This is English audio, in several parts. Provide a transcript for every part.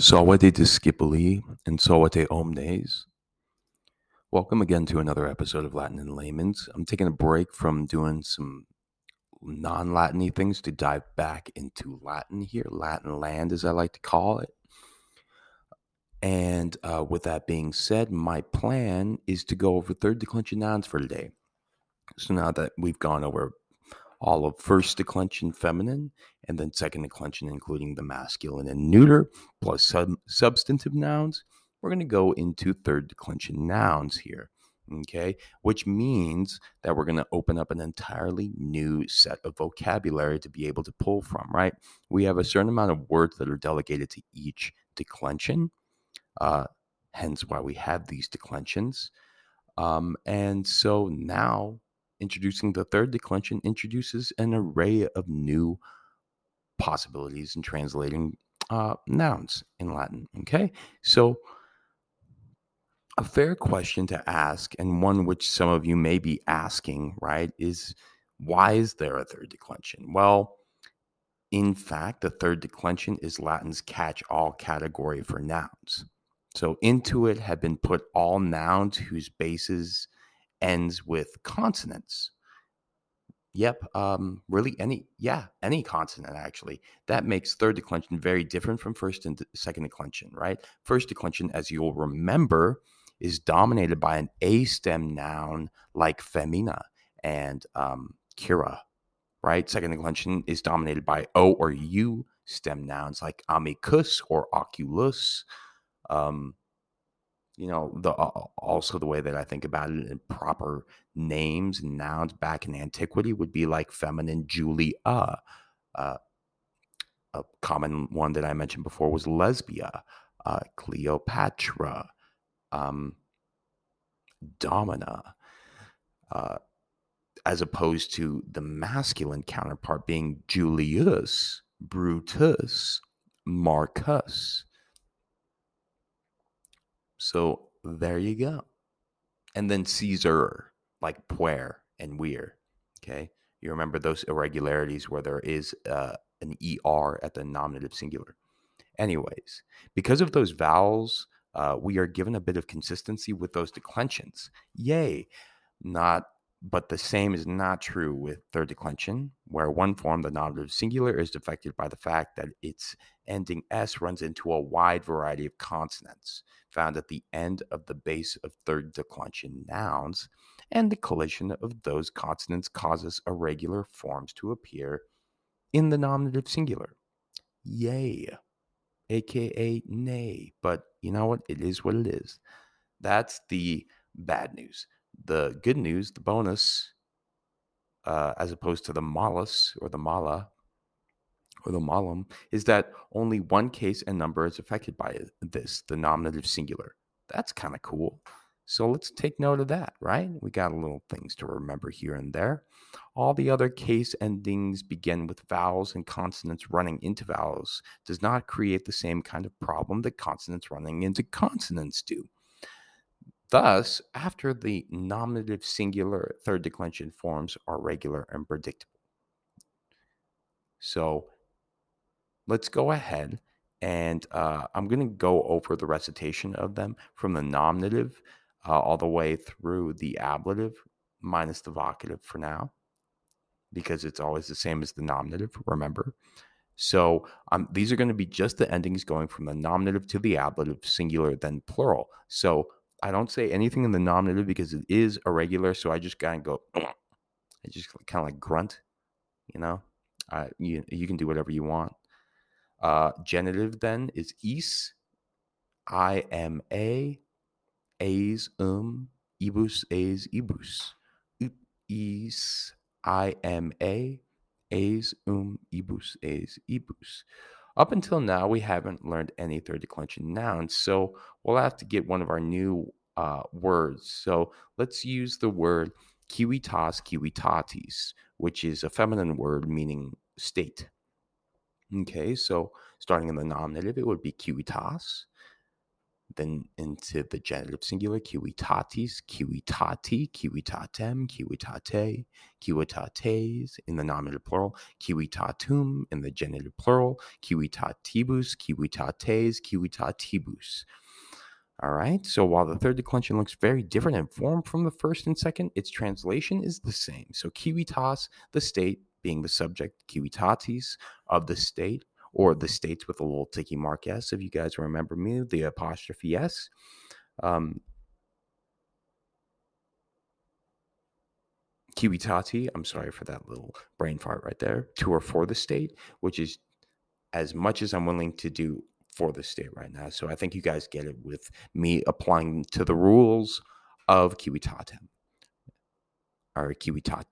Salvete discipuli and salvete omnes. Welcome again to another episode of Latin in Layman's. I'm taking a break from doing some non Latin things to dive back into Latin here, Latin land as I like to call it. And uh, with that being said, my plan is to go over third declension nouns for today. So now that we've gone over all of first declension feminine and then second declension including the masculine and neuter plus sub- substantive nouns. We're going to go into third declension nouns here okay? Which means that we're going to open up an entirely new set of vocabulary to be able to pull from right? We have a certain amount of words that are delegated to each declension uh, hence why we have these declensions. Um, and so now introducing the third declension introduces an array of new possibilities in translating uh, nouns in Latin. Okay, so a fair question to ask, and one which some of you may be asking, right, is why is there a third declension? Well, in fact, the third declension is Latin's catch all category for nouns. So into it have been put all nouns whose bases ends with consonants. Yep, um, really any yeah, any consonant actually. That makes third declension very different from first and second declension, right? First declension, as you'll remember, is dominated by an A stem noun like femina and um, kira, right? Second declension is dominated by O or U stem nouns like amicus or oculus. Um, you know the uh, also the way that i think about it in proper names and nouns back in antiquity would be like feminine julia uh, a common one that i mentioned before was lesbia uh, cleopatra um, domina uh, as opposed to the masculine counterpart being julius brutus marcus so there you go. And then Caesar, like puer and weir. Okay. You remember those irregularities where there is uh, an ER at the nominative singular. Anyways, because of those vowels, uh, we are given a bit of consistency with those declensions. Yay. Not but the same is not true with third declension, where one form, the nominative singular, is affected by the fact that its ending S runs into a wide variety of consonants found at the end of the base of third declension nouns, and the collision of those consonants causes irregular forms to appear in the nominative singular. Yay, aka nay. But you know what? It is what it is. That's the bad news. The good news, the bonus, uh, as opposed to the malus or the mala or the malum, is that only one case and number is affected by this, the nominative singular. That's kind of cool. So let's take note of that, right? We got a little things to remember here and there. All the other case endings begin with vowels and consonants running into vowels does not create the same kind of problem that consonants running into consonants do. Thus, after the nominative singular third declension forms are regular and predictable. So let's go ahead and uh, I'm going to go over the recitation of them from the nominative uh, all the way through the ablative minus the vocative for now because it's always the same as the nominative, remember. So um, these are going to be just the endings going from the nominative to the ablative, singular, then plural. So I don't say anything in the nominative because it is irregular. So I just kind of go, I just kind of like grunt, you know. You you can do whatever you want. Uh, genitive then is is, I am a, a's um, ibus a's ibus, is I am a, a's um ibus a's ibus. Up until now, we haven't learned any third declension nouns, so we'll have to get one of our new uh, words. So let's use the word civitas civitatis, which is a feminine word meaning state. Okay, so starting in the nominative, it would be civitas. Then into the genitive singular, kiwitatis, kiwitati, kiwitatem, kiwitate, kiwitates in the nominative plural, kiwitatum in the genitive plural, civitatibus, kiwitates, civitatibus. All right. So while the third declension looks very different in form from the first and second, its translation is the same. So civitas, the state, being the subject, kiwitatis, of the state, or the states with a little ticky mark S. If you guys remember me, the apostrophe S. Um, Civitate, I'm sorry for that little brain fart right there, to or for the state, which is as much as I'm willing to do for the state right now. So I think you guys get it with me applying to the rules of Civitatem or Civitat,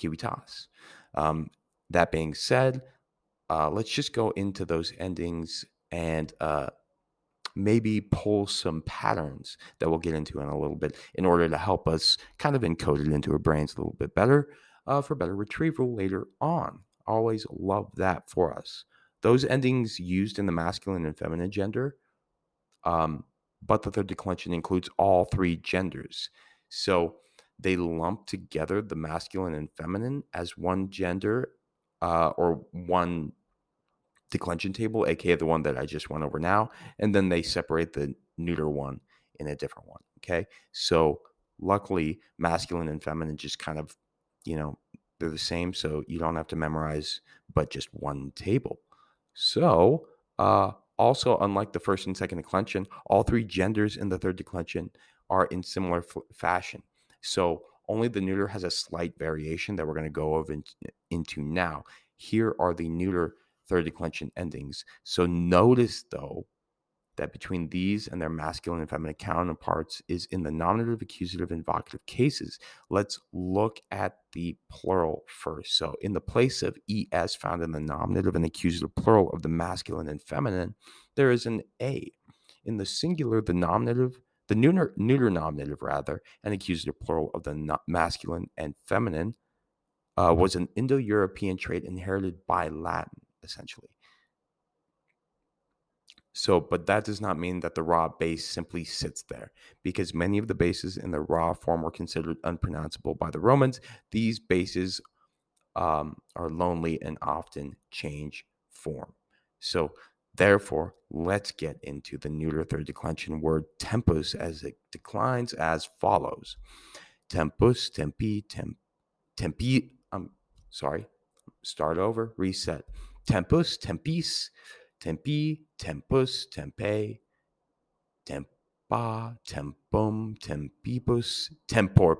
Civitas. Um, that being said, uh, let's just go into those endings and uh, maybe pull some patterns that we'll get into in a little bit in order to help us kind of encode it into our brains a little bit better uh, for better retrieval later on. Always love that for us. Those endings used in the masculine and feminine gender, um, but the third declension includes all three genders. So they lump together the masculine and feminine as one gender uh, or one declension table, aka the one that I just went over now, and then they separate the neuter one in a different one. Okay, so luckily, masculine and feminine just kind of, you know, they're the same, so you don't have to memorize, but just one table. So, uh, also, unlike the first and second declension, all three genders in the third declension are in similar f- fashion. So, only the neuter has a slight variation that we're going to go over in, into now. Here are the neuter third declension endings. So notice though that between these and their masculine and feminine counterparts is in the nominative, accusative, and vocative cases. Let's look at the plural first. So, in the place of es found in the nominative and accusative plural of the masculine and feminine, there is an a. In the singular, the nominative, the neuter, neuter nominative rather, and accusative plural of the masculine and feminine uh, was an Indo European trait inherited by Latin essentially. So, but that does not mean that the raw base simply sits there because many of the bases in the raw form were considered unpronounceable by the Romans. These bases um, are lonely and often change form. So, therefore, let's get into the neuter third declension word tempus as it declines as follows tempus, tempi, temp, tempi, I'm um, sorry, start over, reset tempus, tempis, tempi, tempus, tempe, tempa, tempum, tempibus, tempor.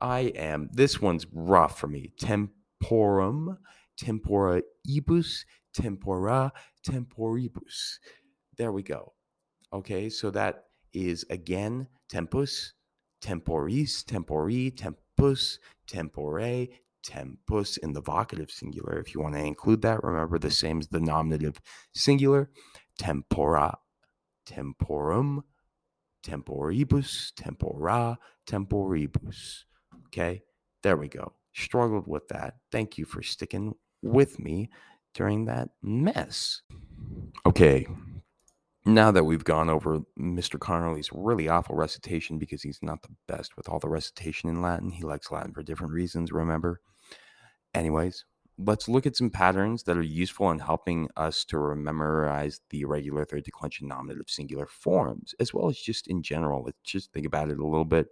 I am, this one's rough for me. Temporum, tempora ibus, tempora, temporibus. There we go. Okay, so that is again tempus, temporis, tempori, tempus, tempore, tempus in the vocative singular. If you want to include that, remember the same as the nominative singular. Tempora, temporum, temporibus, tempora, temporibus. Okay, there we go. Struggled with that. Thank you for sticking with me during that mess. Okay, now that we've gone over Mr. Connerly's really awful recitation because he's not the best with all the recitation in Latin, he likes Latin for different reasons, remember? Anyways, let's look at some patterns that are useful in helping us to memorize the irregular third declension nominative singular forms, as well as just in general. Let's just think about it a little bit,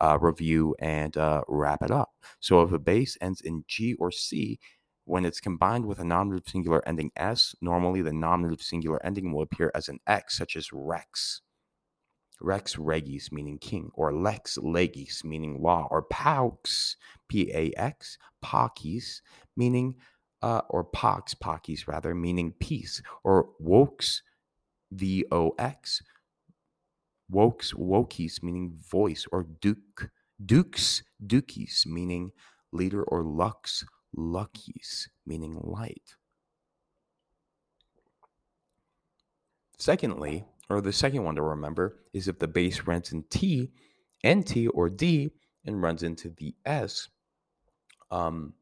uh, review, and uh, wrap it up. So if a base ends in G or C, when it's combined with a nominative singular ending S, normally the nominative singular ending will appear as an X, such as Rex. Rex regis, meaning king, or lex legis, meaning law, or pax, P A X, pacis, meaning, uh, or pax, pacis rather, meaning peace, or vox, V O X, vox, vocis, meaning voice, or duke, dux, ducis, meaning leader, or lux, luckis, meaning light. Secondly, or the second one to remember is if the base runs in T, NT, or D and runs into the S, um,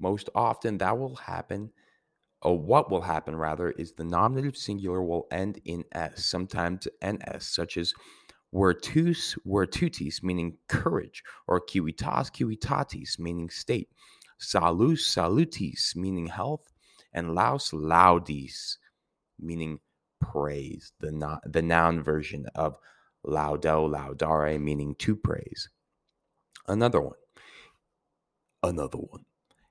most often that will happen or what will happen rather is the nominative singular will end in s, sometimes ns, such as virtus, virtutis, meaning courage, or civitas, civitatis, meaning state, salus, salutis, meaning health, and laus, laudis, meaning praise, the, no, the noun version of laudo, laudare, meaning to praise. Another one. Another one.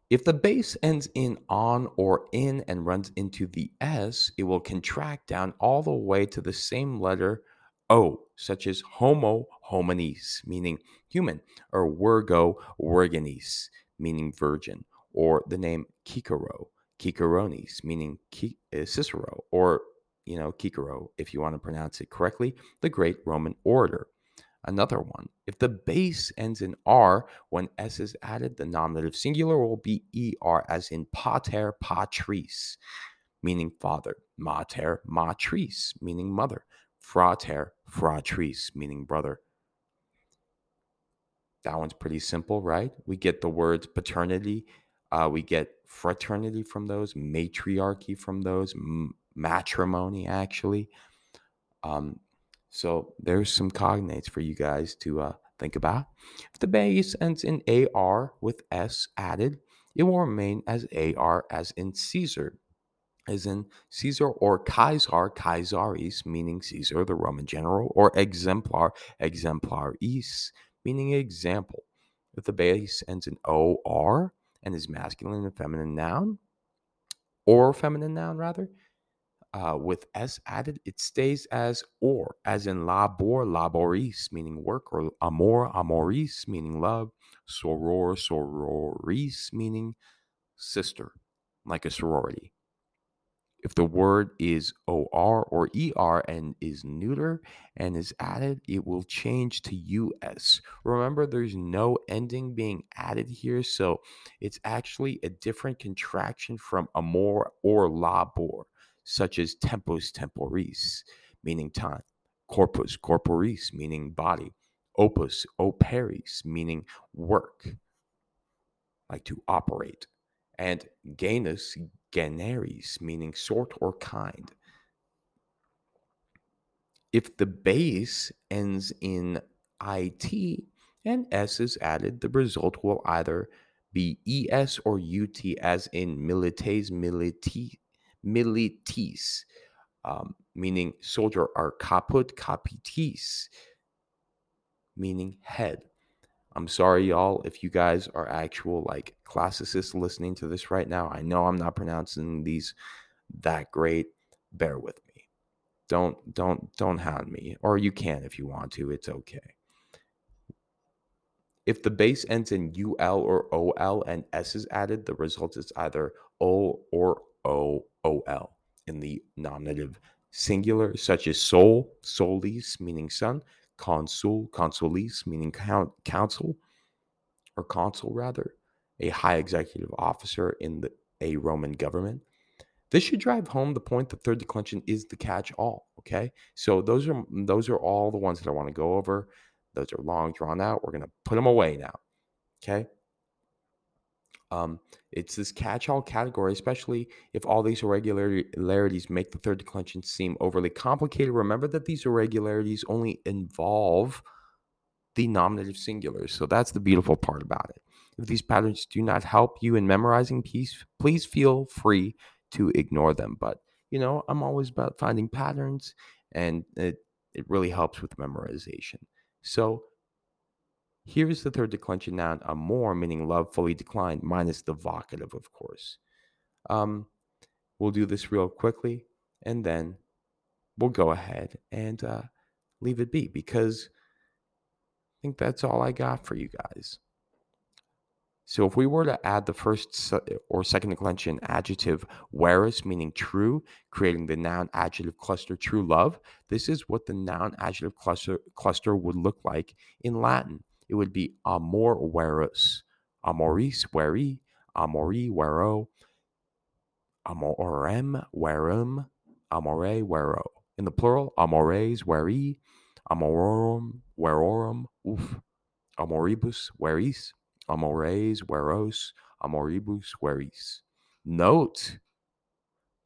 If the base ends in on or in and runs into the S, it will contract down all the way to the same letter O, such as homo hominis, meaning human, or virgo virginis, meaning virgin, or the name Cicero, Ciceronis, meaning uh, Cicero, or you know Cicero, if you want to pronounce it correctly, the great Roman orator. Another one, if the base ends in R when S is added, the nominative singular will be ER, as in pater patris, meaning father, mater matris, meaning mother, frater fratris, meaning brother. That one's pretty simple, right? We get the words paternity, uh, we get fraternity from those, matriarchy from those, m- matrimony, actually. Um, so there's some cognates for you guys to uh, think about. If the base ends in AR with S added, it will remain as AR as in Caesar, as in Caesar or Caesar, Caesaris, meaning Caesar, the Roman general, or exemplar, exemplaris, meaning example. If the base ends in OR and is masculine and feminine noun, or feminine noun rather, uh, with s added, it stays as or, as in labor, laboris, meaning work, or amor, amoris, meaning love, soror, sororis, meaning sister, like a sorority. If the word is or or er and is neuter and is added, it will change to us. Remember, there's no ending being added here, so it's actually a different contraction from amor or labor such as tempus temporis, meaning time, corpus corporis, meaning body, opus operis, meaning work, like to operate, and genus generis, meaning sort or kind. If the base ends in it and s is added, the result will either be es or ut, as in milites militi militis, um, meaning soldier, or caput capitis, meaning head. I'm sorry, y'all, if you guys are actual like classicists listening to this right now. I know I'm not pronouncing these that great. Bear with me. Don't don't don't hound me, or you can if you want to. It's okay. If the base ends in ul or ol and s is added, the result is either o or o ol in the nominative singular, such as sol, solis, meaning son, consul, consulis, meaning count, council, or consul rather, a high executive officer in the, a Roman government. This should drive home the point that third declension is the catch-all. Okay, so those are those are all the ones that I want to go over. Those are long drawn out. We're gonna put them away now. Okay. Um, it's this catch-all category, especially if all these irregularities make the third declension seem overly complicated. Remember that these irregularities only involve the nominative singulars. So that's the beautiful part about it. If these patterns do not help you in memorizing piece, please feel free to ignore them. But you know, I'm always about finding patterns, and it it really helps with memorization. So Here's the third declension noun, amor, meaning love fully declined, minus the vocative, of course. Um, we'll do this real quickly, and then we'll go ahead and uh, leave it be because I think that's all I got for you guys. So if we were to add the first or second declension adjective verus, meaning true, creating the noun adjective cluster true love, this is what the noun adjective cluster, cluster would look like in Latin it would be amor verus, amoris veri, amori vero, amorem werum, amore vero. In the plural, amores veri, amorum werorum, oof, amoribus veris, amores veros, amoribus veris. Note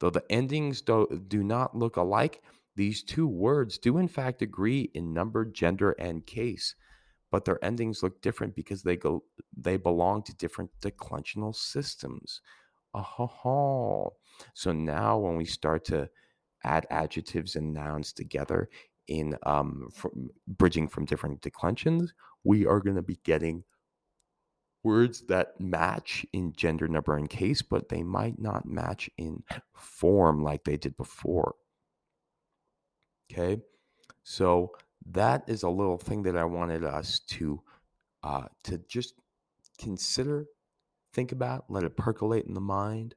Though the endings do, do not look alike, these two words do in fact agree in number, gender, and case, but their endings look different because they go they belong to different declensional systems. Oh, so now when we start to add adjectives and nouns together in um, from, bridging from different declensions, we are going to be getting words that match in gender, number, and case, but they might not match in form like they did before. Okay, so that is a little thing that I wanted us to uh, to just consider, think about, let it percolate in the mind.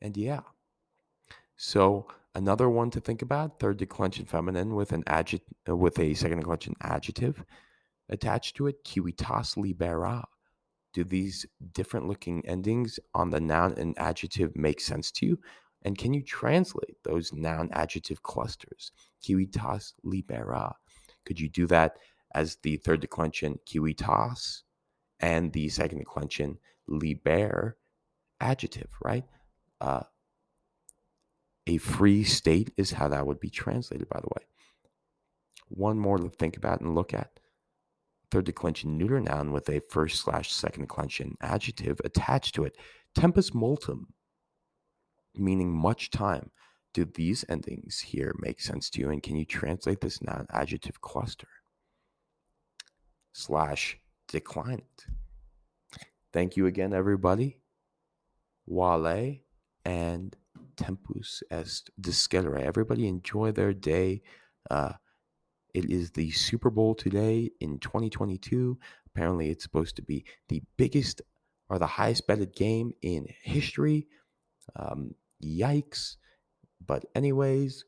And yeah. So another one to think about, third declension feminine with an adjective uh, with a second declension adjective attached to it, civitas libera. Do these different looking endings on the noun and adjective make sense to you? And can you translate those noun adjective clusters? Civitas libera. Could you do that as the third declension civitas and the second declension liber adjective, right? Uh, a free state is how that would be translated, by the way. One more to think about and look at. Third declension neuter noun with a first slash second declension adjective attached to it. Tempus multum meaning much time. Do these endings here make sense to you? And can you translate this noun adjective cluster? Slash decline it. Thank you again, everybody. Wale and tempus est discedere. Everybody enjoy their day. Uh, it is the Super Bowl today in 2022. Apparently, it's supposed to be the biggest or the highest betted game in history. Um, Yikes. But, anyways,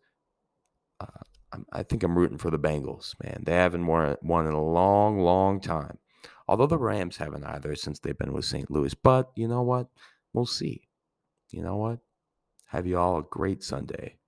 uh, I think I'm rooting for the Bengals, man. They haven't won, won in a long, long time. Although the Rams haven't either since they've been with St. Louis. But you know what? We'll see. You know what? Have you all a great Sunday.